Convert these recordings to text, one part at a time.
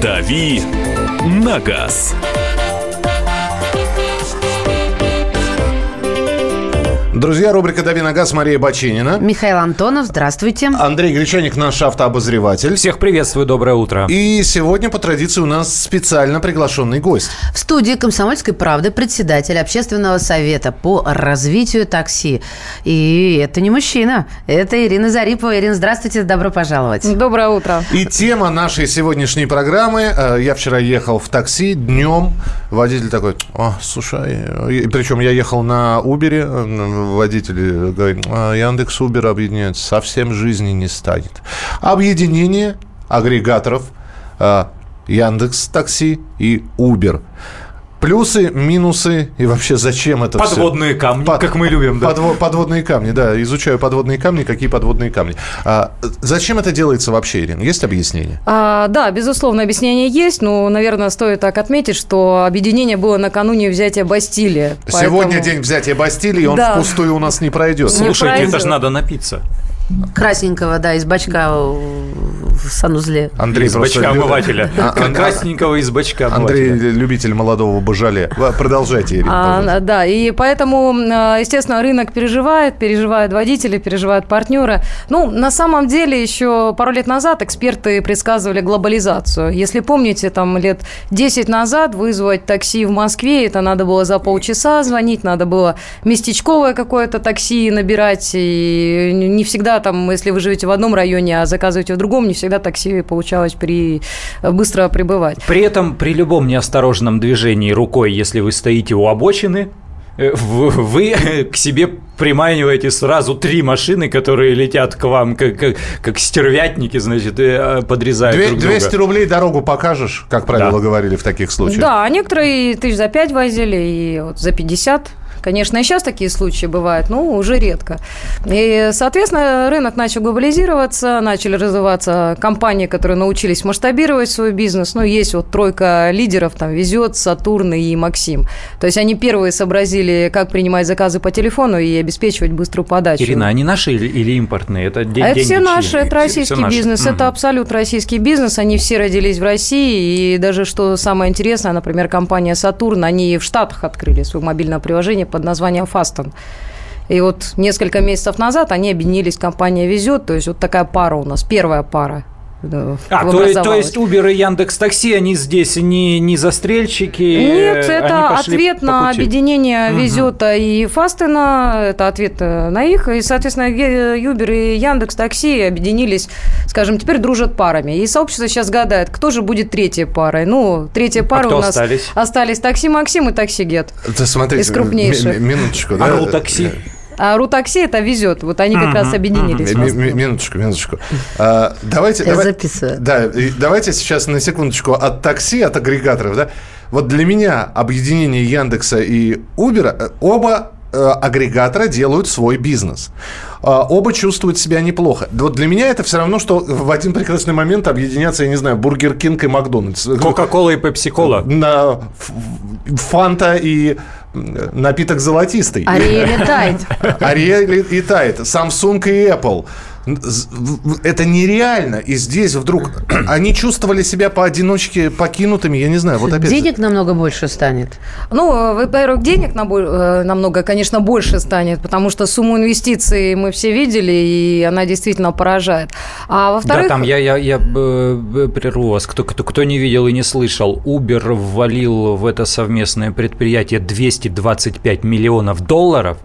«Дави на газ». Друзья, рубрика «Дави на газ» Мария Бачинина. Михаил Антонов, здравствуйте. Андрей Гречаник, наш автообозреватель. Всех приветствую, доброе утро. И сегодня, по традиции, у нас специально приглашенный гость. В студии «Комсомольской правды» председатель общественного совета по развитию такси. И это не мужчина, это Ирина Зарипова. Ирина, здравствуйте, добро пожаловать. Доброе утро. И тема нашей сегодняшней программы. э, Я вчера ехал в такси днем. Водитель такой, о, слушай, э, причем я ехал на Убере, водитель говорит, «А, Яндекс Убер объединяется, совсем жизни не станет. Объединение агрегаторов э, Яндекс Такси и Убер. Плюсы, минусы и вообще зачем это? Подводные камни, как мы любим, да. Подво- подводные камни, да. Изучаю подводные камни. Какие подводные камни? А, зачем это делается вообще, Ирина? Есть объяснение? А, да, безусловно, объяснение есть, но, наверное, стоит так отметить, что объединение было накануне взятия Бастилии. Сегодня поэтому- день взятия Бастилии, и он Да. впустую у нас не пройдет. Не Слушайте, это пройдет. же надо напиться. Красненького, да, из бачка в санузле. Андрей из бачка лю- омывателя. А, а, Красненького из бачка Андрей любитель молодого божале. Продолжайте, Ирина. А, да, и поэтому, естественно, рынок переживает, переживают водители, переживают партнеры. Ну, на самом деле, еще пару лет назад эксперты предсказывали глобализацию. Если помните, там лет 10 назад вызвать такси в Москве, это надо было за полчаса звонить, надо было местечковое какое-то такси набирать, и не всегда там, если вы живете в одном районе, а заказываете в другом, не всегда такси получалось при... быстро прибывать. При этом при любом неосторожном движении рукой, если вы стоите у обочины, э, вы к себе приманиваете сразу три машины, которые летят к вам, как, как, как стервятники, значит, и э, подрезают Две- друг друга. 200 рублей дорогу покажешь, как правило, Да. говорили в таких случаях. Да, а некоторые тысяч за 5 возили, и вот за 50. Конечно, и сейчас такие случаи бывают, но уже редко. И, соответственно, рынок начал глобализироваться, начали развиваться компании, которые научились масштабировать свой бизнес. Ну, есть вот тройка лидеров, там, Везет, Сатурн и Максим. То есть они первые сообразили, как принимать заказы по телефону и обеспечивать быструю подачу. Ирина, они наши или, или импортные? Это А это все наши, это российский все наши. бизнес, Мгм. это абсолютно российский бизнес, они все родились в России, и даже что самое интересное, например, компания «Сатурн», они в Штатах открыли свое мобильное приложение под названием «Фастон». И вот несколько месяцев назад они объединились, компания «Везет», то есть вот такая пара у нас, первая пара. А, то, есть- то есть Uber и Яндекс Такси, они здесь не, не застрельщики? Нет, э, это ответ на пути. объединение Мгм. Везета и Фастена, это ответ э, на их, и, соответственно, Ге- Юбер и Яндекс Такси объединились, скажем, теперь дружат парами. И сообщество сейчас гадает, кто же будет третьей парой. Ну, третья пара А у нас остались? остались Такси Максим и Такси Гет. Это, смотрите, Из крупнейших. ми- ми- минуточку. А да? Рутакси? А Рутакси это везет. Вот они как раз объединились. Ми- ми- Минуточку, минуточку. А, давайте, Я записываю. Да, давайте сейчас на секундочку от такси, от агрегаторов, да. Вот для меня объединение Яндекса и Убера, э, оба э, агрегатора делают свой бизнес. А, Оба чувствуют себя неплохо. Вот для меня это все равно, что в один прекрасный момент объединятся, я не знаю, Бургер Кинг и Макдональдс. Кока-кола и Пепси-кола. Фанта и напиток золотистый. Ариэль и Тайд. Ариэль и Тайд. Samsung и Apple. Это нереально. И здесь вдруг они чувствовали себя поодиночке покинутыми. Я не знаю, вот опять... же. Денег намного больше станет. Ну, во-первых, денег э, намного, конечно, больше станет, потому что сумму инвестиций мы все видели, и она действительно поражает. А во-вторых... Да, там я, я, я э, э, прерву вас. Кто, кто, кто не видел и не слышал, Uber ввалил в это совместное предприятие 225 миллионов долларов,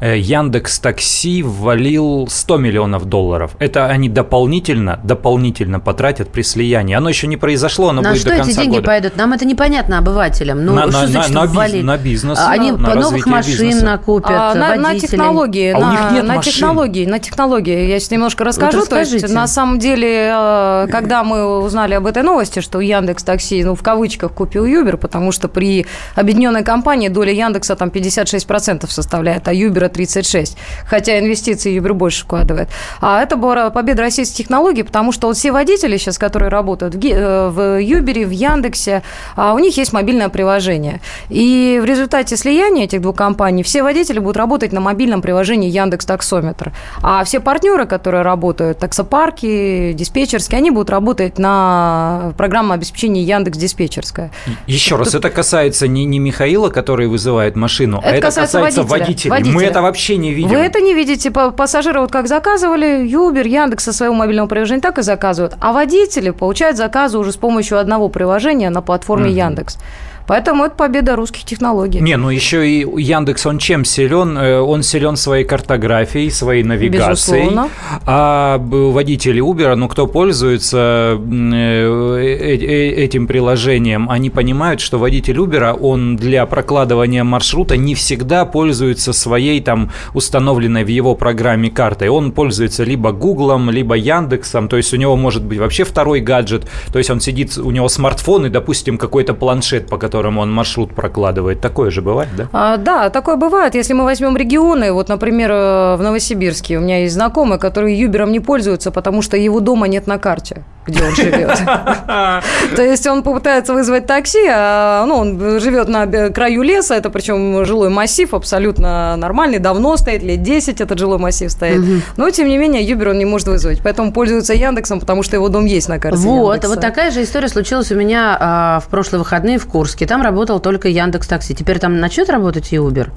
э, Яндекс Такси ввалил 100 миллионов долларов. Это они дополнительно, дополнительно потратят при слиянии. Оно еще не произошло, оно на будет что до эти конца деньги года. пойдут? Нам это непонятно обывателям. Ну, На- что на- значит на- на ввалить? на бизнес, А Они на- на новых машин бизнеса. накупят, А, на, на технологии, А у на, них нет на машин. технологии, на технологии. Я сейчас немножко расскажу. То есть, на самом деле, э, когда мы узнали об этой новости, что Яндекс Такси, ну, в кавычках, купил Юбер, потому что при объединенной компании доля Яндекса там 56% составляет, а Юбера 36%. Хотя инвестиции Юбер больше вкладывает. А А это была победа российских технологий, потому что вот все водители сейчас, которые работают в, э, в Юбере, в Яндексе, а у них есть мобильное приложение. И в результате слияния этих двух компаний все водители будут работать на мобильном приложении Яндекс Таксометр. А все партнеры, которые работают, таксопарки, диспетчерские, они будут работать на программном обеспечении Яндекс Диспетчерская. Еще раз, это касается не, не Михаила, который вызывает машину, Это а это касается касается водителя. водителей. Водителя. Мы это вообще не видим. Вы это не видите. Па- Пассажиры вот как заказывали, Юбер, Яндекс со своего мобильного приложения так и заказывают. А водители получают заказы уже с помощью одного приложения на платформе Яндекс. Поэтому это победа русских технологий. Не, ну еще и Яндекс, он чем силен? Э, Он силен своей картографией, своей навигацией. Безусловно. А водители Uber, ну кто пользуется э- э- этим приложением, они понимают, что водитель Uber, он для прокладывания маршрута не всегда пользуется своей там установленной в его программе картой. Он пользуется либо Гуглом, либо Яндексом, то есть у него может быть вообще второй гаджет, то есть он сидит, у него смартфон и, допустим, какой-то планшет, по которому он маршрут прокладывает. Такое же бывает, да? А, да, такое бывает. Если мы возьмем регионы, вот, например, э, в Новосибирске у меня есть знакомый, который Юбером не пользуется, потому что его дома нет на карте, где он живет. То есть он попытается вызвать такси, а ну, он живет на краю леса, это причем жилой массив абсолютно нормальный, давно стоит, лет 10 этот жилой массив стоит. Но, тем не менее, Юбер он не может вызвать, поэтому пользуется Яндексом, потому что его дом есть на карте Вот, вот такая же история случилась у меня а, в прошлые выходные в Курске. Там работал только Яндекс Такси. Теперь там начнет работать и Uber.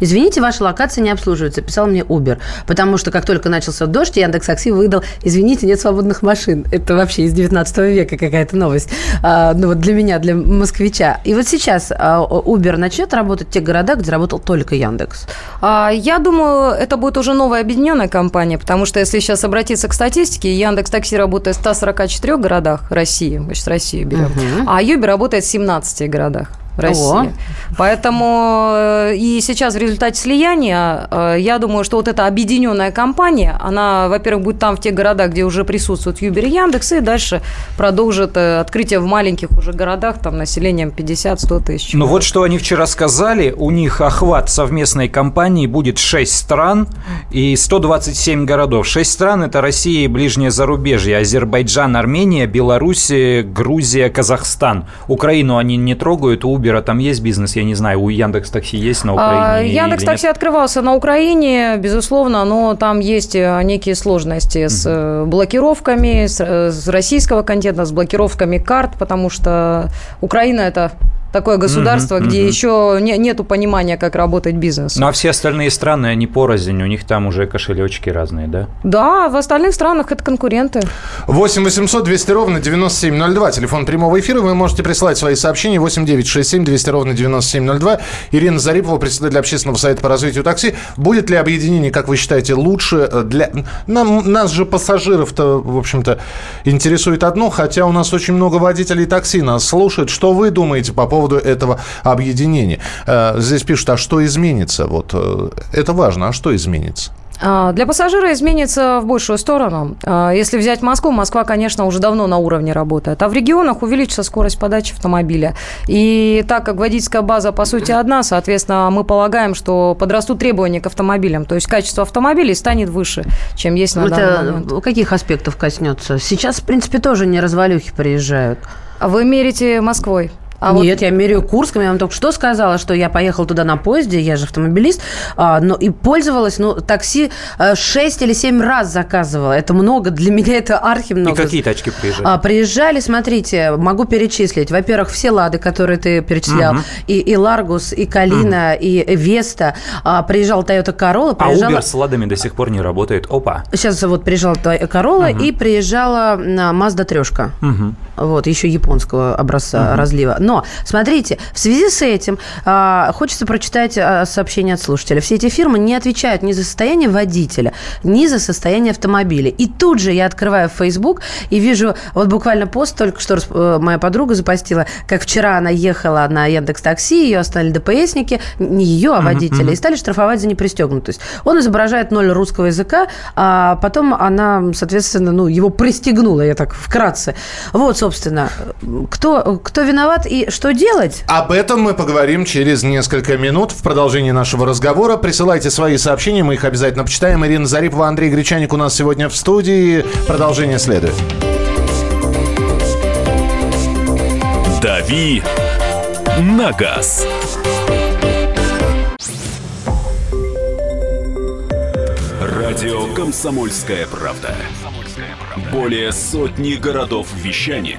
Извините, ваша локация не обслуживается, писал мне Uber. Потому что как только начался дождь, Яндекс Такси выдал, извините, нет свободных машин. Это вообще из 19 века какая-то новость. А, ну вот для меня, для москвича. И вот сейчас а, Uber начнет работать в тех городах, где работал только Яндекс. А, Я думаю, это будет уже новая объединенная компания, потому что если сейчас обратиться к статистике, Яндекс Такси работает в 144 городах России, сейчас Россию берем, а Юбер работает в 17 городах. России. О. Поэтому э, и сейчас в результате слияния, э, я думаю, что вот эта объединенная компания, она, во-первых, будет там в тех городах, где уже присутствует Юбер и Яндекс, и дальше продолжит э, открытие в маленьких уже городах, там населением 50-100 тысяч. Ну вот что они вчера сказали, у них охват совместной компании будет 6 стран и 127 городов. 6 стран это Россия и ближнее зарубежье, Азербайджан, Армения, Беларусь, Грузия, Казахстан. Украину они не трогают, у Uber там есть бизнес, я не знаю, у Яндекс Такси есть на Украине А, Яндекс? Такси открывался на Украине, безусловно, но там есть э, некие сложности с э, блокировками, с, э, с российского контента, с блокировками карт, потому что Украина это такое государство, Мгм, где мгм. еще не, нету понимания, как работать бизнесу. Ну а все остальные страны, они порознь, у них там уже кошелечки разные, да? Да, в остальных странах это конкуренты. 8 800 200 ровно 9702. Телефон прямого эфира. Вы можете присылать свои сообщения. 8 9 6 7 200 ровно 9702. Ирина Зарипова, председатель общественного совета по развитию такси. Будет ли объединение, как вы считаете, лучше э, для... Нам, нас же пассажиров-то, в общем-то, интересует одно, хотя у нас очень много водителей такси нас слушают. Что вы думаете по поводу этого объединения? Э, Здесь пишут, а что изменится? Вот э, это важно, а что изменится? А, Для пассажира изменится в большую сторону. А, Если взять Москву, Москва, конечно, уже давно на уровне работает. А в регионах увеличится скорость подачи автомобиля. И так как водительская база, по сути, одна, соответственно, мы полагаем, что подрастут требования к автомобилям. То есть качество автомобилей станет выше, чем есть на данный Это момент. каких аспектов коснется? Сейчас, в принципе, тоже не развалюхи приезжают. А Вы мерите Москвой? А вот Нет, я меряю Курском. Я вам только что сказала, что я поехала туда на поезде, я же автомобилист, а, но и пользовалась, ну, такси 6 или 7 раз заказывала. Это много, для меня это архи И много. какие тачки приезжают? А, приезжали, смотрите, могу перечислить. Во-первых, все лады, которые ты перечислял, и, и Ларгус, и Калина, и Веста. А, приезжал Toyota Corolla, а приезжала... Uber с ладами до сих пор не работает. Опа. Сейчас вот приезжала Toyota Corolla и приезжала на Mazda трешка. Вот, еще японского образца разлива. Но, смотрите, в связи с этим а, хочется прочитать а, сообщение от слушателя. Все эти фирмы не отвечают ни за состояние водителя, ни за состояние автомобиля. И тут же я открываю Facebook и вижу, вот буквально пост только что э, моя подруга запостила, как вчера она ехала на Яндекс Такси, ее оставили ДПСники, не ее, а водителя, и стали штрафовать за непристегнутость. Он изображает ноль русского языка, а потом она, соответственно, ну, его пристегнула, я так вкратце. Вот, собственно, кто, кто виноват и и что делать? Об этом мы поговорим через несколько минут в продолжении нашего разговора. Присылайте свои сообщения, мы их обязательно почитаем. Ирина Зарипова, Андрей Гречаник у нас сегодня в студии. Продолжение следует. «Дави на газ». Радио «Комсомольская правда». Более сотни городов вещания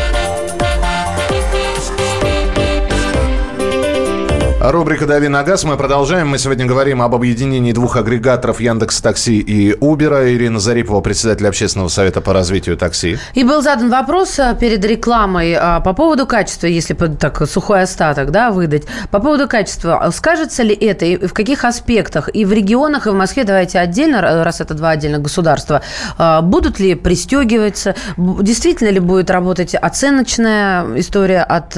Рубрика «Дави на газ». Мы продолжаем. Мы сегодня говорим об объединении двух агрегаторов Яндекс Такси и Убера. Ирина Зарипова, председатель общественного совета по развитию такси. И был задан вопрос а, перед рекламой а, по поводу качества, если так сухой остаток да, выдать. По поводу качества. Скажется ли это и в каких аспектах? И в регионах, и в Москве, давайте отдельно, раз это два отдельных государства, а, будут ли пристегиваться? Действительно ли будет работать оценочная история от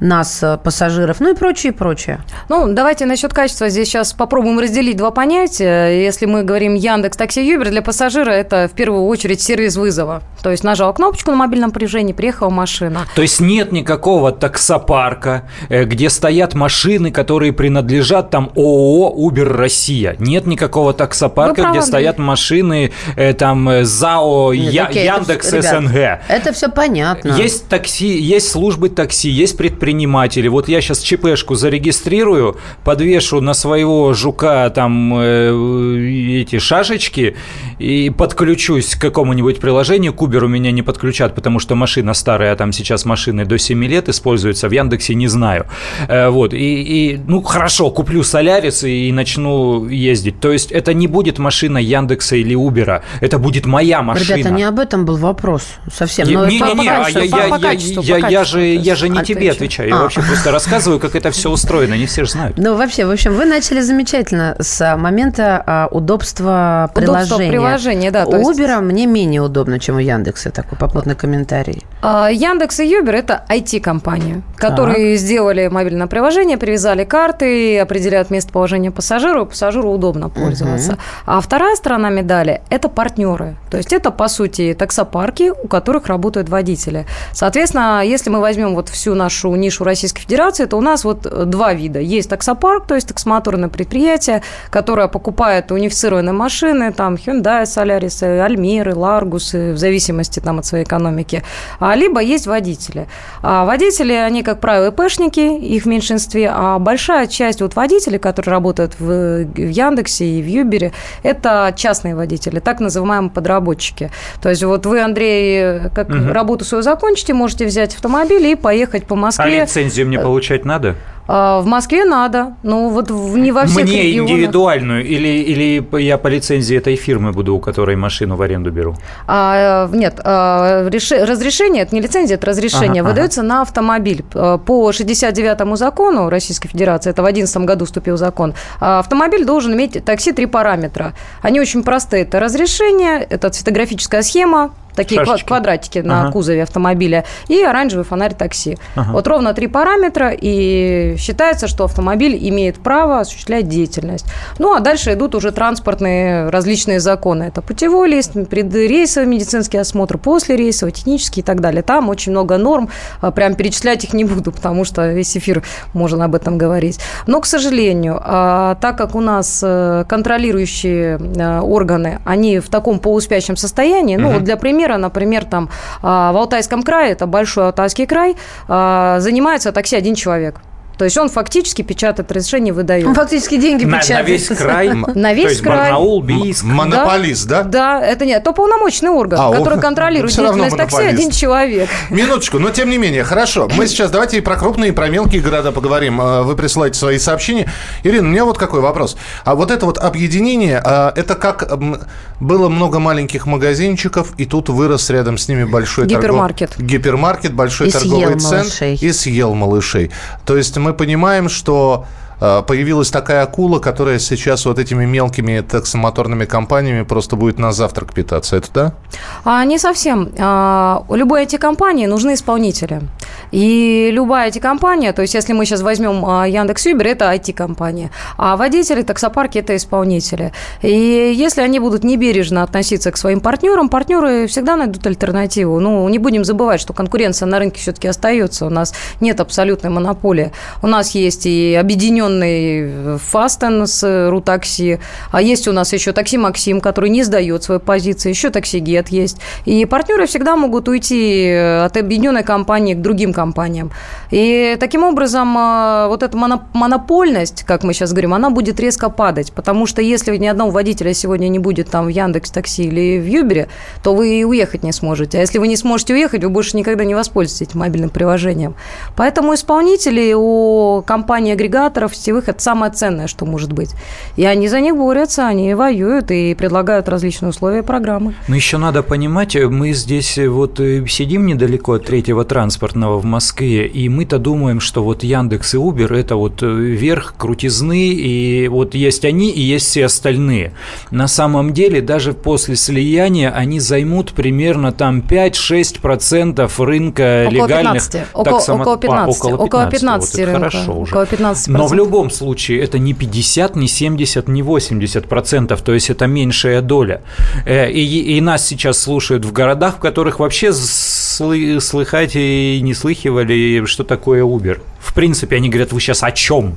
нас, пассажиров? Ну и прочее, прочее прочее? Ну, давайте насчет качества здесь сейчас попробуем разделить два понятия. Если мы говорим Яндекс Такси Юбер, для пассажира это в первую очередь сервис вызова. То есть нажал кнопочку на мобильном приложении, приехала машина. То есть нет никакого таксопарка, э, где стоят машины, которые принадлежат там ООО Uber Россия. Нет никакого таксопарка, где стоят машины э, там э, ЗАО нет, окей, Яндекс это, СНГ. Ребят, это все понятно. Есть такси, есть службы такси, есть предприниматели. Вот я сейчас ЧПшку зарегистрировал зарегистрирую, подвешу на своего жука там э, эти шашечки и подключусь к какому-нибудь приложению. Кубер у меня не подключат, потому что машина старая, а там сейчас машины до 7 лет используются, в Яндексе не знаю. Э, вот, и, и ну хорошо, куплю Солярис и, и начну ездить. То есть это не будет машина Яндекса или Убера, это будет моя машина. Ребята, не об этом был вопрос совсем. Не, не, не, не, я же, я же не тебе отвечаю, я вообще просто рассказываю, как это все устроено устроено, не все же знают. Ну, вообще, в общем, вы начали замечательно с момента а, удобства приложения. Удобство приложения, да. У Uber мне менее удобно, чем у Яндекса. Такой попутный комментарий. А, Яндекс и Uber – это IT-компания, которые так. сделали мобильное приложение, привязали карты, определяют местоположение пассажира, пассажиру удобно пользоваться. Угу. А вторая сторона медали – это партнеры. То есть это, по сути, таксопарки, у которых работают водители. Соответственно, если мы возьмем вот всю нашу нишу Российской Федерации, то у нас вот два вида. Есть таксопарк, то есть таксомоторное предприятие, которое покупает унифицированные машины, там Hyundai, Solaris, Альмеры, Ларгусы, в зависимости там от своей экономики. А, либо есть водители. А водители, они, как правило, ИПшники, их в меньшинстве, а большая часть вот водителей, которые работают в, в Яндексе и в Юбере, это частные водители, так называемые подработчики. То есть вот вы, Андрей, как угу. работу свою закончите, можете взять автомобиль и поехать по Москве. А лицензию мне получать надо? А, в Москве надо. Ну, вот не во всех Мне регионах. индивидуальную или, или я по лицензии этой фирмы буду, у которой машину в аренду беру? А, нет, а, реш... разрешение, это не лицензия, это разрешение, ага, выдается ага. на автомобиль. А, по 69-му закону Российской Федерации, это в 2011 году вступил закон, автомобиль должен иметь такси три параметра. Они очень простые. Это разрешение, это цветографическая схема, такие Шашечки. квадратики ага. на кузове автомобиля, и оранжевый фонарь такси. Ага. Вот ровно три параметра, и считается, что автомобиль имеет право осуществлять деятельность. Ну, а дальше идут уже транспортные различные законы. Это путевой лист, предрейсовый медицинский осмотр, послерейсовый, технический и так далее. Там очень много норм, а, прям перечислять их не буду, потому что весь эфир можно об этом говорить. Но, к сожалению, а, так как у нас э, контролирующие э, органы, они в таком полуспящем состоянии, ну, вот для примера, примера, например, там а, в Алтайском крае, это большой Алтайский край, а, занимается такси один человек. То есть он фактически печатает разрешение, выдает. Он фактически деньги На, печатает. на весь край. На весь То есть край. Барнаул, Бийск. Монополист, да? Да, это нет, это полномочный орган, А, который контролирует деятельность такси монополист. один человек. Минуточку, но тем не менее, хорошо. Мы сейчас давайте и про крупные, и про мелкие города поговорим. Э, Вы присылаете свои сообщения. Ирина, у меня вот какой вопрос. А вот это вот объединение, э, это как было много маленьких магазинчиков, и тут вырос рядом с ними большой торгов- Гипермаркет. Гипермаркет, большой И торговый центр. И съел малышей. То есть мы понимаем, что появилась такая акула, которая сейчас вот этими мелкими таксомоторными компаниями просто будет на завтрак питаться. Это да? А, не совсем. А, любой IT-компании нужны исполнители. И любая IT-компания, то есть если мы сейчас возьмем а, Яндекс Юбер, это IT-компания, а водители, таксопарки – это исполнители. И если они будут небережно относиться к своим партнерам, партнеры всегда найдут альтернативу. Ну, не будем забывать, что конкуренция на рынке все-таки остается. У нас нет абсолютной монополии. У нас есть и объединенный Фастен с Рутакси, а есть у нас еще такси Максим, который не сдает свои позиции, еще такси Гет есть. И партнеры всегда могут уйти от объединенной компании к другим компаниям. И таким образом а, вот эта моно- монопольность, как мы сейчас говорим, она будет резко падать, потому что если ни одного водителя сегодня не будет там в Яндекс Такси или в Юбере, то вы и уехать не сможете. А если вы не сможете уехать, вы больше никогда не воспользуетесь этим мобильным приложением. Поэтому исполнители у компаний-агрегаторов сетевых – это самое ценное, что может быть. И они за них борются, они воюют и предлагают различные условия программы. Но еще надо понимать, э, мы здесь э, вот э, сидим недалеко от третьего транспортного в Москве, и мы-то думаем, что вот Яндекс и Убер это вот верх крутизны, и вот есть они и есть все остальные. На самом деле, даже после слияния они займут примерно там 5-6% рынка Около легальных 15. Около- таксомо- около А, 15. Около 15 вот рынка. Хорошо уже. Около 15%. Но в любом случае это не 50, не 70, не 80 процентов, то есть это меньшая доля. Э, И, и нас сейчас слушают в городах, в которых вообще слы- слыхать и не слыхивали, что такое Uber. В принципе, они говорят, вы сейчас о чем?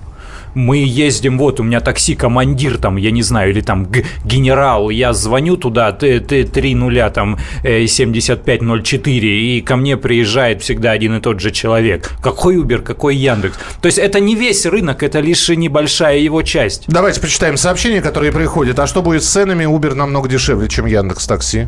Мы ездим, вот у меня такси командир там, я не знаю, или там генерал, я звоню туда, ты, ты 3 нуля там э, 7504, и ко мне приезжает всегда один и тот же человек. Какой Uber, какой Яндекс? То есть это не весь рынок, это лишь небольшая его часть. Давайте почитаем сообщения, которые приходят. А что будет с ценами? Uber намного дешевле, чем Яндекс Такси.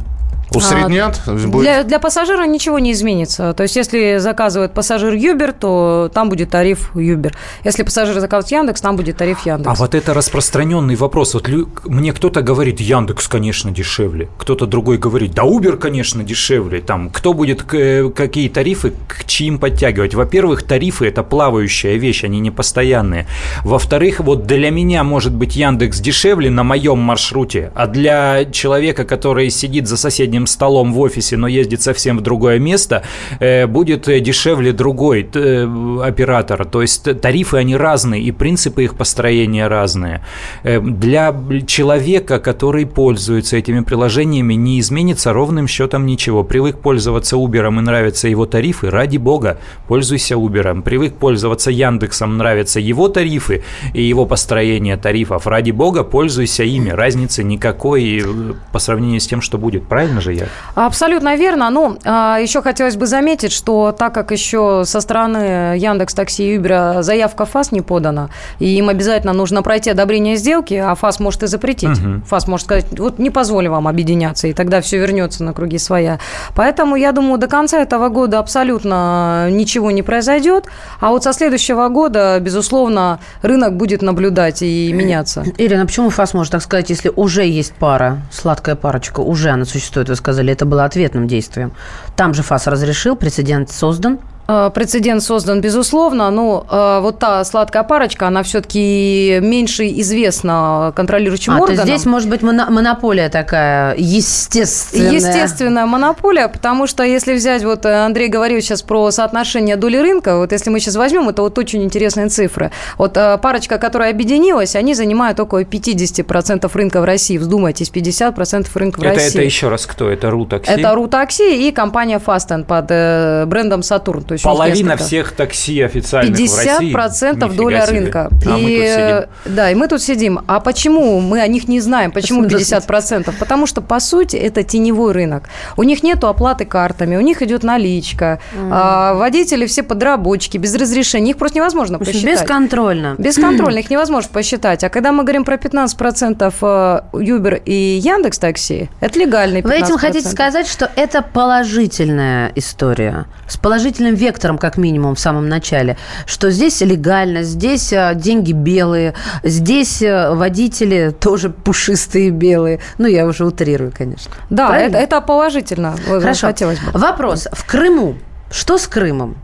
Усреднят? Будет- Для, для пассажира ничего не изменится. То есть, если заказывает пассажир Юбер, то там будет тариф Юбер. Если пассажир заказывает Яндекс, там будет тариф Яндекс. А вот это распространенный вопрос. Вот лю- мне кто-то говорит, Яндекс, конечно, дешевле. Кто-то другой говорит, да Uber, конечно, дешевле. Там, кто будет к- э, какие тарифы к чьим подтягивать? Во-первых, тарифы – это плавающая вещь, они не постоянные. Во-вторых, вот для меня может быть Яндекс дешевле на моем маршруте, а для человека, который сидит за соседним столом в офисе, но ездит совсем в другое место, э, будет э, дешевле другой э, оператор. То есть тарифы, они разные, и принципы их построения разные. Для человека, который пользуется этими приложениями, не изменится ровным счетом ничего. Привык пользоваться Uber и нравятся его тарифы, ради бога, пользуйся Uber. Привык пользоваться Яндексом, нравятся его тарифы и его построение тарифов, ради бога, пользуйся ими. Разницы никакой по сравнению с тем, что будет. Правильно же я? Абсолютно верно. Ну, а, еще хотелось бы заметить, что так как еще со стороны Яндекс Такси и Uber заявка ФАС не подана, и им обязательно нужно пройти одобрение сделки, а ФАС может и запретить. ФАС может сказать, вот не позволю вам объединяться, и тогда все вернется на круги своя. Поэтому, я думаю, до конца этого года абсолютно ничего не произойдет, а вот со следующего года, безусловно, рынок будет наблюдать и меняться. Ирина, почему ФАС может так сказать, если уже есть пара, сладкая парочка, уже она существует, вы сказали, это было ответным действием. Там же ФАС разрешил, прецедент создан. Э, Прецедент создан, безусловно, но э, вот та сладкая парочка, она все-таки меньше известна контролирующим А, то органам. есть здесь может быть моно- монополия такая естественная. Естественная монополия, потому что если взять, вот э, Андрей говорил сейчас про соотношение доли рынка, вот если мы сейчас возьмем, это вот очень интересные цифры. Вот э, парочка, которая объединилась, они занимают около 50% рынка в России. Вздумайтесь, 50% рынка в Это, России. это еще раз кто? Это РУ такси? Это РУ Такси и компания Fasten под э, брендом Сатурн. То есть Половина всех такси официальных 50% в России. 50% доля себе. рынка. А и, мы тут сидим. Да, и мы тут сидим. А почему мы о них не знаем? Почему 50%? Потому что, по сути, это теневой рынок. У них нет оплаты картами, у них идет наличка. Mm. А, водители все подработчики, без разрешения. Их просто невозможно посчитать. Бесконтрольно. Бесконтрольно, их невозможно посчитать. А когда мы говорим про 15% э, Uber и Яндекс Такси, это легальный 15%. Вы этим хотите сказать, что это положительная история? С положительным вектором, как минимум, в самом начале. Что здесь легально, здесь э, деньги белые, здесь э, водители тоже пушистые белые. Ну, я уже утрирую, конечно. Да, это, это положительно. Хорошо. Хотелось бы. Вопрос. В Крыму что с Крымом?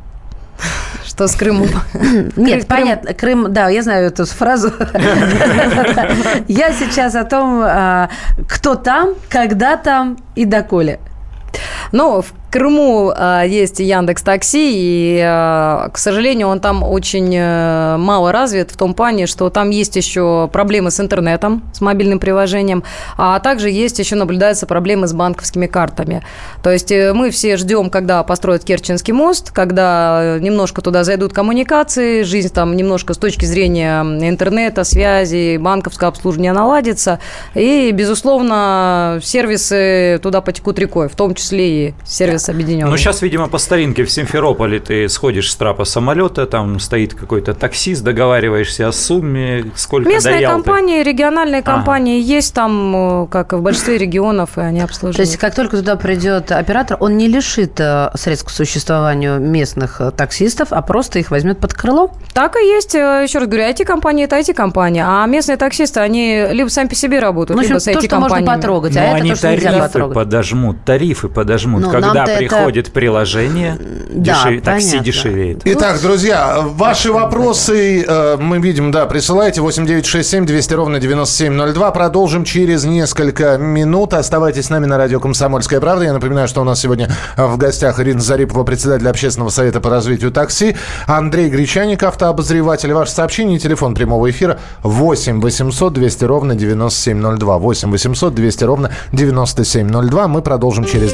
Что с Крымом? Нет, понятно. Крым, да, я знаю эту фразу. Я сейчас о том, а, кто там, когда там и доколе. Ну, в Крыму э, есть Яндекс Такси, и, э, к сожалению, он там очень э, мало развит в том плане, что там есть еще проблемы с интернетом, с мобильным приложением, а также есть еще наблюдаются проблемы с банковскими картами. То есть э, мы все ждем, когда построят Керченский мост, когда немножко туда зайдут коммуникации, жизнь там немножко с точки зрения интернета, связи, банковского обслуживания наладится, и, безусловно, сервисы туда потекут рекой, в том числе и сервис с объединенным. Ну, сейчас, видимо, по старинке в Симферополе ты сходишь с трапа самолета, там стоит какой-то таксист, договариваешься о сумме, сколько Местные компании, региональные компании ага. есть там, э, как и в большинстве регионов, и они обслуживают. То есть, как только туда придет оператор, он не лишит э, средств к существованию местных э, таксистов, а просто их возьмет под крыло? Так и есть. Еще раз говорю, IT-компании – это IT-компания, а местные таксисты, они либо сами по себе работают, ну, либо с IT-компаниями. То, что можно потрогать, а Но это они то, что тарифы потрогать. подожмут, тарифы подожмут. Но Когда приходит это... приложение, да, дешев... такси дешевеет. Итак, друзья, ваши вопросы э, мы видим, да, присылайте 8967 200 ровно 9702. Продолжим через несколько минут. Оставайтесь с нами на радио «Комсомольская правда». Я напоминаю, что у нас сегодня в гостях Ирина Зарипова, председатель общественного совета по развитию такси, Андрей Гречаник, автообозреватель. Ваше сообщение, телефон прямого эфира 8 800 200 ровно 9702. 8 800 200 ровно 9702. Мы продолжим через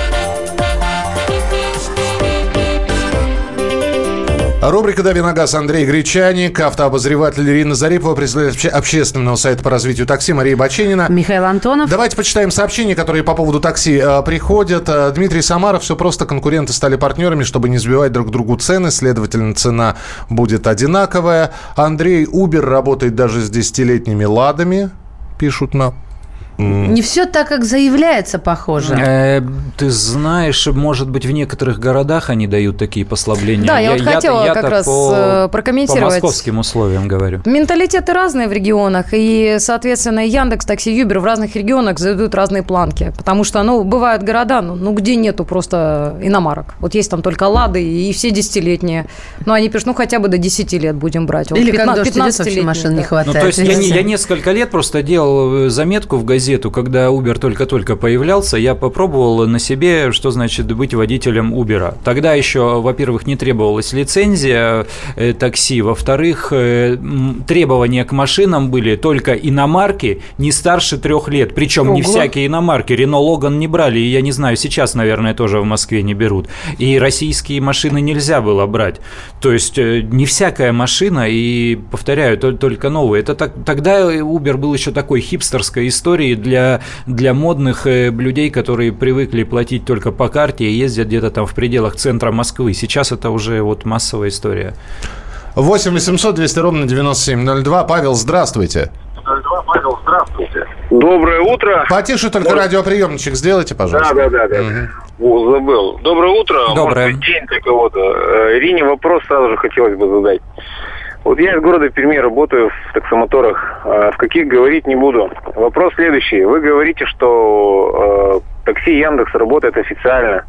Рубрика «Дави на газ» Андрей Гречаник, автообозреватель Ирина Зарипова, председатель общественного сайта по развитию такси Мария Баченина. Михаил Антонов. Давайте почитаем сообщения, которые по поводу такси э, приходят. Э, Дмитрий Самаров, все просто, конкуренты стали партнерами, чтобы не сбивать друг другу цены, следовательно, цена будет одинаковая. Андрей Убер работает даже с десятилетними ладами, пишут нам. Не все так, как заявляется, похоже. Э, ты знаешь, может быть, в некоторых городах они дают такие послабления. Да, я, я вот хотела я, как раз по, э, прокомментировать. По московским условиям говорю. Менталитеты разные в регионах, и, соответственно, Яндекс, Такси, Юбер в разных регионах задают разные планки. Потому что, ну, бывают города, ну, ну где нету просто иномарок. Вот есть там только Лады и все десятилетние. Ну, они пишут, ну, хотя бы до 10 лет будем брать. Вот Или 15, как 15 лет машин не хватает. Ну, то есть я, я несколько лет просто делал э, заметку в газете, газету, когда Uber только-только появлялся, я попробовал на себе, что значит быть водителем Uber. Тогда еще, во-первых, не требовалась лицензия э, такси, во-вторых, э, требования к машинам были только иномарки не старше трех лет. Причем Ого. не всякие иномарки. Рено Логан не брали, и я не знаю, сейчас, наверное, тоже в Москве не берут. И российские машины нельзя было брать. То есть э, не всякая машина, и, повторяю, только новые. Это так, тогда Uber был еще такой хипстерской историей для, для модных э, людей, которые привыкли платить только по карте и ездят где-то там в пределах центра Москвы. Сейчас это уже вот массовая история. 8 800 200 ровно 9702. Павел, здравствуйте. Павел, здравствуйте. Доброе утро. Потише только Может... радиоприемничек сделайте, пожалуйста. Да, да, да. да. Угу. О, забыл. Доброе утро. Доброе. Может быть, день для кого-то. Э, Ирине вопрос сразу же хотелось бы задать. Вот я из города Перми работаю в таксомоторах. А в каких говорить не буду. Вопрос следующий. Вы говорите, что э, такси Яндекс работает официально.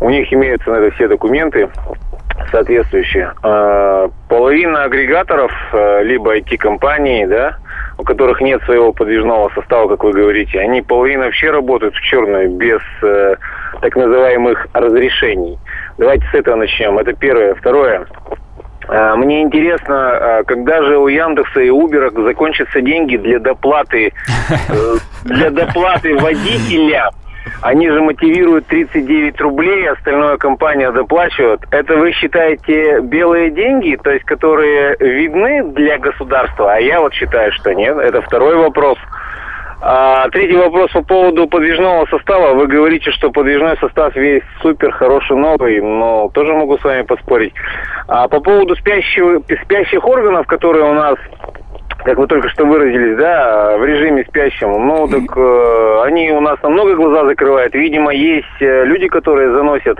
У них имеются на это все документы соответствующие. Э, половина агрегаторов, э, либо IT-компании, да, у которых нет своего подвижного состава, как вы говорите, они половина вообще работают в черную, без э, так называемых разрешений. Давайте с этого начнем. Это первое. Второе. Э, мне интересно, э, когда же у Яндекса и Убера закончатся деньги для доплаты, э, для доплаты водителя они же мотивируют 39 рублей, остальное компания доплачивает. Это вы считаете белые деньги, то есть которые видны для государства? А я вот считаю, что нет. Это второй вопрос. А, третий вопрос по поводу подвижного состава. Вы говорите, что подвижной состав весь супер хороший новый, но тоже могу с вами поспорить. А по поводу спящих, спящих органов, которые у нас как вы только что выразились, да, в режиме спящем. Ну, так э, они у нас намного глаза закрывают. Видимо, есть э, люди, которые заносят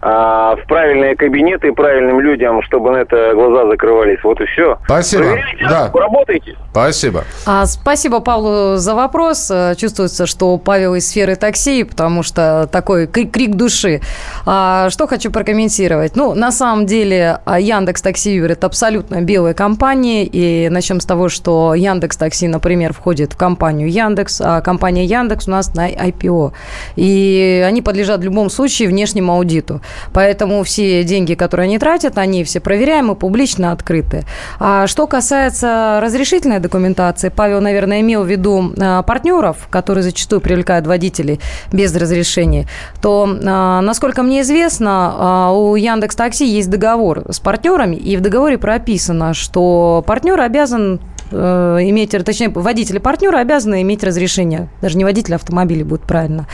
в правильные кабинеты правильным людям, чтобы на это глаза закрывались. Вот и все. Спасибо. Проверяйте, да. Работайте. Спасибо. А, спасибо Павлу за вопрос. Чувствуется, что Павел из сферы такси, потому что такой крик, души. А, что хочу прокомментировать. Ну, на самом деле, а, Яндекс Такси Юр это абсолютно белая компания. И начнем с того, что Яндекс Такси, например, входит в компанию Яндекс, а компания Яндекс у нас на IPO. И они подлежат в любом случае внешнему аудиту. Поэтому все деньги, которые они тратят, они все проверяемы, публично открыты. А что касается разрешительной документации, Павел, наверное, имел в виду а, партнеров, которые зачастую привлекают водителей без разрешения, то, а, насколько мне известно, а, у Яндекс Такси есть договор с партнерами, и в договоре прописано, что партнер обязан Э, иметь, точнее, водители партнера обязаны иметь разрешение. Даже не водитель автомобиля будет правильно.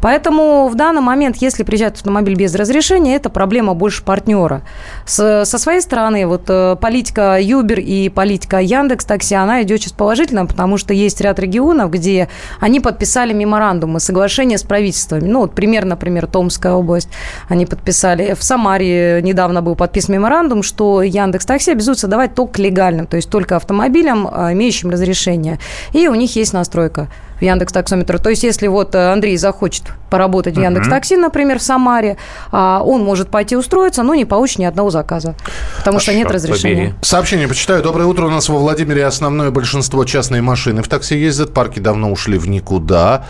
Поэтому в данный момент, если приезжает автомобиль без разрешения, это проблема больше партнера. С, со своей стороны, вот э, политика Юбер и политика Яндекс Такси, она идет сейчас положительно, потому что есть ряд регионов, где они подписали меморандумы, соглашения с правительствами. Ну, вот пример, например, Томская область. Они подписали. В Самаре недавно был подписан меморандум, что Яндекс Такси обязуется давать только легальным, то есть только автомобилям, а, имеющим разрешение. И у них есть настройка в Яндекс Таксометр. То есть, если вот э, Андрей захочет поработать в Яндекс Такси, например, в Самаре, а, он может пойти устроиться, но не получит ни одного заказа, потому что нет разрешения. Побери. Сообщение почитаю. Доброе утро. У нас во Владимире основное большинство частные машины в такси ездят. Парки давно ушли в никуда.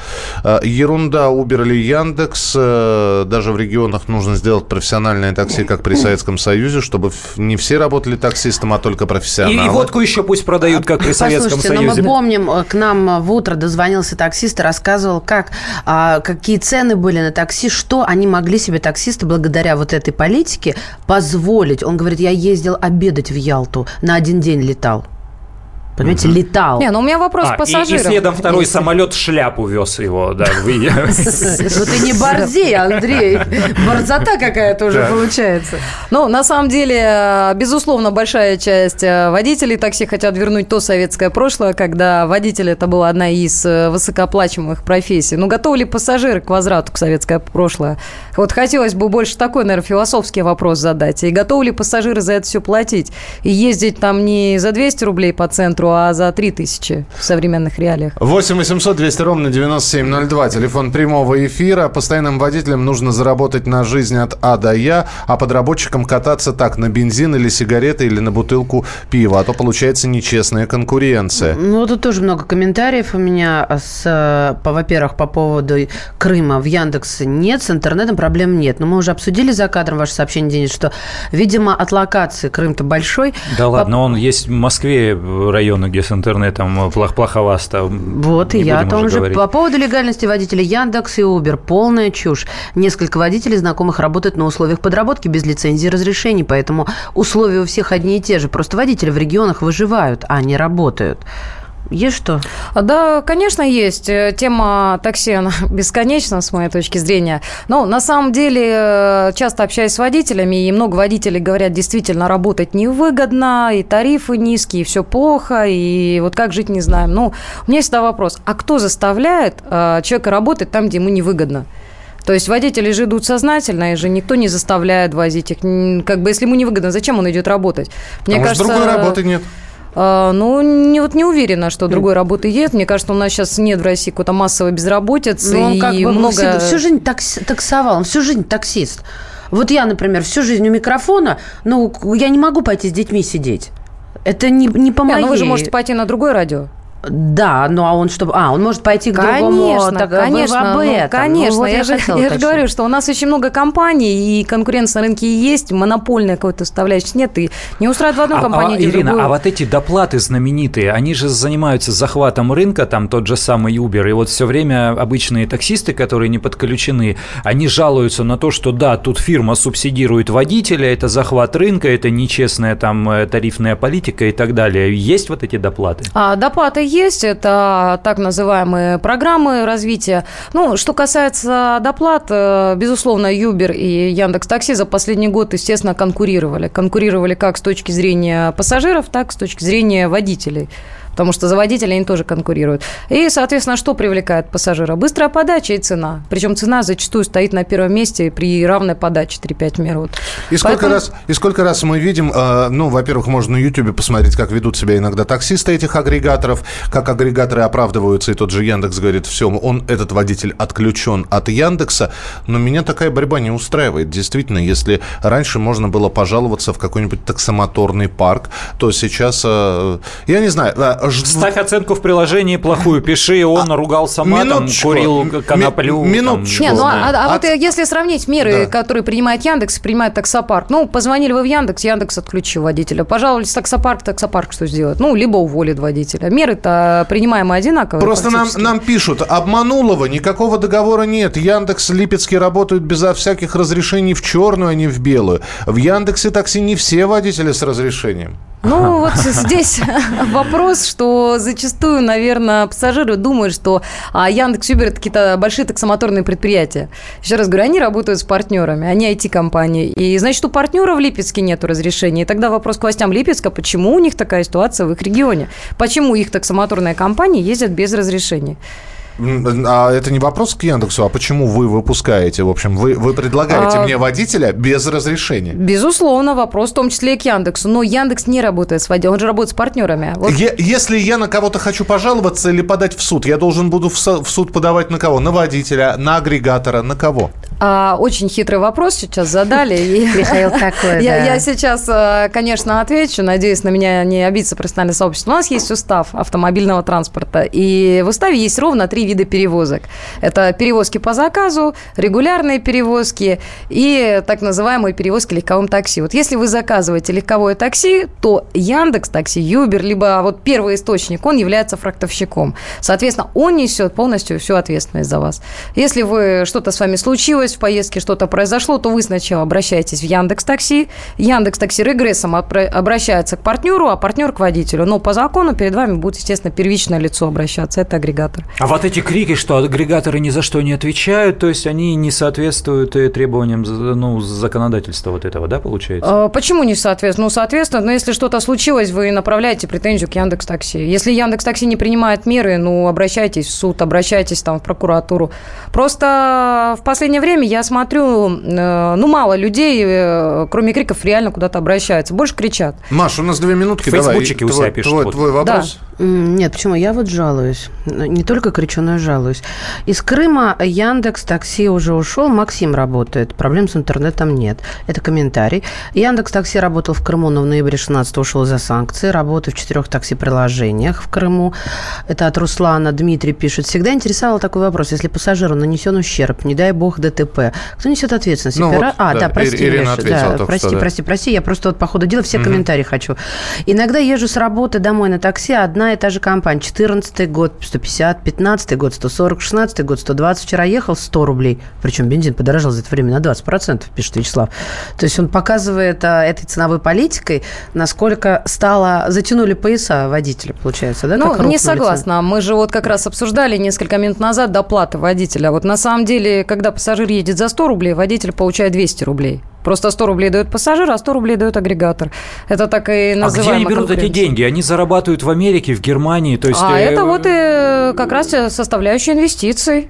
Э, ерунда. Uber или Яндекс. Э, даже в регионах нужно сделать профессиональное такси, как при Советском Союзе, чтобы не все работали таксистом, а только профессионалы. И, и водку еще пусть продают, как при Советском Союзе. но мы помним, к нам в утро дозвонился дозвонился таксист и рассказывал, как, а, какие цены были на такси, что они могли себе таксисты благодаря вот этой политике позволить. Он говорит, я ездил обедать в Ялту, на один день летал. Понимаете, угу. летал. Не, ну у меня вопрос а, пассажиров. И, и следом второй самолет шляпу вез его, да. Ну ты не борзей, Андрей. Борзота какая-то уже получается. Ну, на самом деле, безусловно, большая часть э, водителей такси хотят вернуть то советское прошлое, когда водитель это была одна из э, высокооплачиваемых профессий. Ну, готовы ли пассажиры к возврату к советское прошлое? Вот хотелось бы больше такой, наверное, философский вопрос задать. И готовы ли пассажиры за это все платить? И ездить там не за 200 рублей по центру, метро, а за 3 тысячи в современных реалиях. 8 800 200 ровно 9702. Телефон прямого эфира. Постоянным водителям нужно заработать на жизнь от А до Я, а подработчикам кататься так, на бензин или сигареты, или на бутылку пива. А то получается нечестная конкуренция. Ну, тут тоже много комментариев у меня. С, по, во-первых, по поводу Крыма в Яндексе нет, с интернетом проблем нет. Но мы уже обсудили за кадром ваше сообщение, Денис, что, видимо, от локации Крым-то большой. Да ладно, он есть в Москве район районы, где с интернетом плох плоховасто. Вот и я о том же. Говорить. По поводу легальности водителей Яндекс и Uber. Полная чушь. Несколько водителей знакомых работают на условиях подработки без лицензии и разрешений, поэтому условия у всех одни и те же. Просто водители в регионах выживают, а не работают. Есть что? А, Да, конечно, есть. Э, Тема такси, она бесконечна, с моей точки зрения. Но на самом деле, э, часто общаюсь с водителями, и много водителей говорят, действительно, работать невыгодно, и тарифы низкие, и все плохо, и вот как жить не знаем. Ну, у меня всегда вопрос, а кто заставляет э, человека работать там, где ему невыгодно? То есть водители же идут сознательно, и же никто не заставляет возить их. Как бы, если ему невыгодно, зачем он идет работать? Мне Потому что другой работы нет. А, Ну, не, вот не уверена, что другой работы есть. Мне кажется, у нас сейчас нет в России какой-то массовой безработицы. Ну, он и как бы много... всю, всю жизнь такс- таксовал, он всю жизнь таксист. Вот я, например, всю жизнь у микрофона, ну, я не могу пойти с детьми сидеть. Это не, не по Не, моей... ну вы же можете пойти на другое радио. Да, ну а он чтобы... А, он может пойти к другому... Конечно, так, вы конечно, об ну, этом. конечно. Ну, вот я, же, хотела я же говорю, что у нас очень много компаний, и конкуренция на рынке есть, монопольная какой-то составляющей нет, и не устраивает в одну А- а, компанию, в Ирина, другую. а вот эти доплаты знаменитые, они же занимаются захватом рынка, там тот же самый Uber, и вот все время обычные таксисты, которые не подключены, они жалуются на то, что да, тут фирма субсидирует водителя, это захват рынка, это нечестная там э, тарифная политика и так далее. Есть вот эти доплаты? А, доплаты есть, это так называемые программы развития. Ну, что касается доплат, э, безусловно, Юбер и Яндекс Такси за последний год, естественно, конкурировали. Конкурировали как с точки зрения пассажиров, так и с точки зрения водителей. Потому что за водителей они тоже конкурируют. И, соответственно, что привлекает пассажира? Быстрая подача и цена. Причем цена зачастую стоит на первом месте при равной подаче 3-5 минут. И сколько, Поэтому- раз, и сколько раз мы видим, э, ну, во-первых, можно на Ютубе посмотреть, как ведут себя иногда таксисты этих агрегаторов, как агрегаторы оправдываются, и тот же Яндекс говорит, все, он, этот водитель отключен от Яндекса, но меня такая борьба не устраивает. Действительно, если раньше можно было пожаловаться в какой-нибудь таксомоторный парк, то сейчас, э, я не знаю, э, Ставь оценку в приложении плохую, пиши, он ругался матом, минуточку. курил Ми- коноплю. там, минуточку. Не, ну а, а вот От- если сравнить меры, Да. которые принимает Яндекс, принимает таксопарк, ну, позвонили вы в Яндекс, Яндекс отключил водителя. Пожаловались в таксопарк, таксопарк что сделает? Ну, либо уволит водителя. Меры-то принимаемые одинаковые. Просто нам, нам пишут, обманулого, никакого договора нет. Яндекс, Липецкий работают безо всяких разрешений в черную, а не в белую. В Яндексе такси не все водители с разрешением. Ну, вот здесь вопрос, что зачастую, наверное, пассажиры думают, что а, Яндекс, Uber – это какие-то большие таксомоторные предприятия. Еще раз говорю, они работают с партнерами, они IT-компании. И, значит, у партнера в Липецке нет разрешения. И тогда вопрос к властям Липецка, почему у них такая ситуация в их регионе? Почему их таксомоторные компании ездят без разрешения? А это не вопрос к Яндексу, а почему вы выпускаете? В общем, вы, вы предлагаете А- мне водителя без разрешения. Безусловно, вопрос в том числе и к Яндексу. Но Яндекс не работает с водителем, он же работает с партнерами. Вот Е- если я на кого-то хочу пожаловаться или подать в суд, я должен буду в, со- в суд подавать на кого? На водителя, на агрегатора, на кого? А, очень хитрый вопрос сейчас задали. Михаил, такой, я сейчас, э, конечно, отвечу. Надеюсь, на меня не обидится профессиональное сообщество. У нас есть устав автомобильного транспорта. И в уставе есть ровно три вида перевозок. Это перевозки по заказу, регулярные перевозки и так называемые перевозки легковым такси. Вот если вы заказываете легковое такси, то Яндекс Такси, Юбер, либо вот первый источник, он является фрактовщиком. Соответственно, он несет полностью всю ответственность за вас. Если вы что-то с вами случилось в поездке, что-то произошло, то вы сначала обращаетесь в Яндекс Такси. Яндекс Такси регрессом обращается к партнеру, а партнер к водителю. Но по закону перед вами будет, естественно, первичное лицо обращаться. Это агрегатор. А вот эти крики, что агрегаторы ни за что не отвечают, то есть они не соответствуют э, требованиям ну, законодательства вот этого, да, получается? Э, Почему не соответственно? Ну, соответственно, но если что-то случилось, вы направляете претензию к Яндекс Такси. Если Яндекс Такси не принимает меры, ну, обращайтесь в суд, обращайтесь там в прокуратуру. Просто в последнее время я смотрю, э, ну, мало людей, э, кроме криков, реально куда-то обращаются. Больше кричат. Маш, у нас две минутки. Фейсбучики давай. у себя пишут, Твой, вот. твой вопрос. М, Нет, почему? Я вот жалуюсь. Не только кричу, но и жалуюсь. Из Крыма Яндекс Такси уже ушел, Максим работает. Проблем с интернетом нет. Это комментарий. Яндекс Такси работал в Крыму, но в ноябре 16 ушел из-за санкций. Работаю в четырех такси-приложениях в Крыму. Это от Руслана. Дмитрий пишет. Всегда интересовал такой вопрос. Если пассажиру нанесен ущерб, не дай бог ДТП, кто несет ответственность? Ну Опера- вот, а, да, да, прости, Ирина ответила да, прости, что, да. прости, прости. Я просто вот по ходу дела все комментарии хочу. Иногда езжу с работы домой на такси, одна и та же компания. 14 год, 150, 15 15 год 140, 16 год 120. Вчера ехал 100 рублей. Причем бензин подорожал за это время на 20%, пишет Вячеслав. То есть он показывает а, этой ценовой политикой, насколько стало... Затянули пояса водителя, получается, да? Ну, не согласна. Мы же вот как раз обсуждали несколько минут назад доплаты водителя. Вот на самом деле, когда пассажир едет за 100 рублей, водитель получает 200 рублей. Просто 100 рублей дает пассажир, а 100 рублей дает агрегатор. Это так и называемая А где они берут эти деньги? Они зарабатывают в Америке, в Германии, то есть... А э, это вот э, как раз составляющая инвестиций.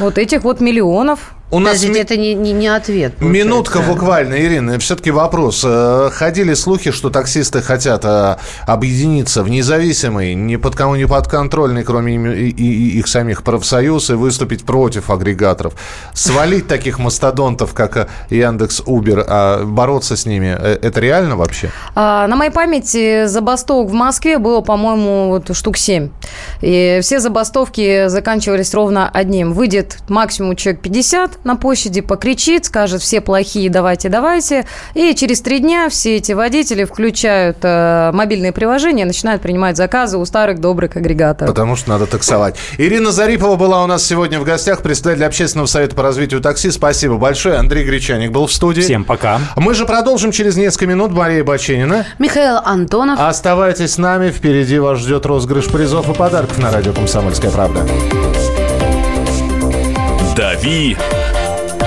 Вот этих вот миллионов. У нас Подождите, ми- это не, не, не ответ. получается. Минутка буквально, Ирина. Все-таки вопрос. Э, Ходили слухи, что таксисты хотят э, объединиться в независимый, ни под кому не подконтрольный, кроме их самих профсоюз, и выступить против агрегаторов. Свалить таких мастодонтов, как э, Яндекс, Убер, а бороться с ними, это реально вообще? А, на моей памяти забастовок в Москве было, по-моему, вот штук 7. И все забастовки заканчивались ровно одним. Выйдет максимум человек 50 на площади, покричит, скажет «все плохие, давайте, давайте». И через три дня все эти водители включают э, мобильные приложения начинают принимать заказы у старых добрых агрегаторов. Потому что надо таксовать. Ирина Зарипова была у нас сегодня в гостях, председатель общественного совета по развитию такси. Спасибо большое. Андрей Гречаник был в студии. Всем пока. Мы же продолжим через несколько минут. Мария Баченина. Михаил Антонов. Оставайтесь с нами. Впереди вас ждет розыгрыш призов и подарков на радио «Комсомольская правда». «Дави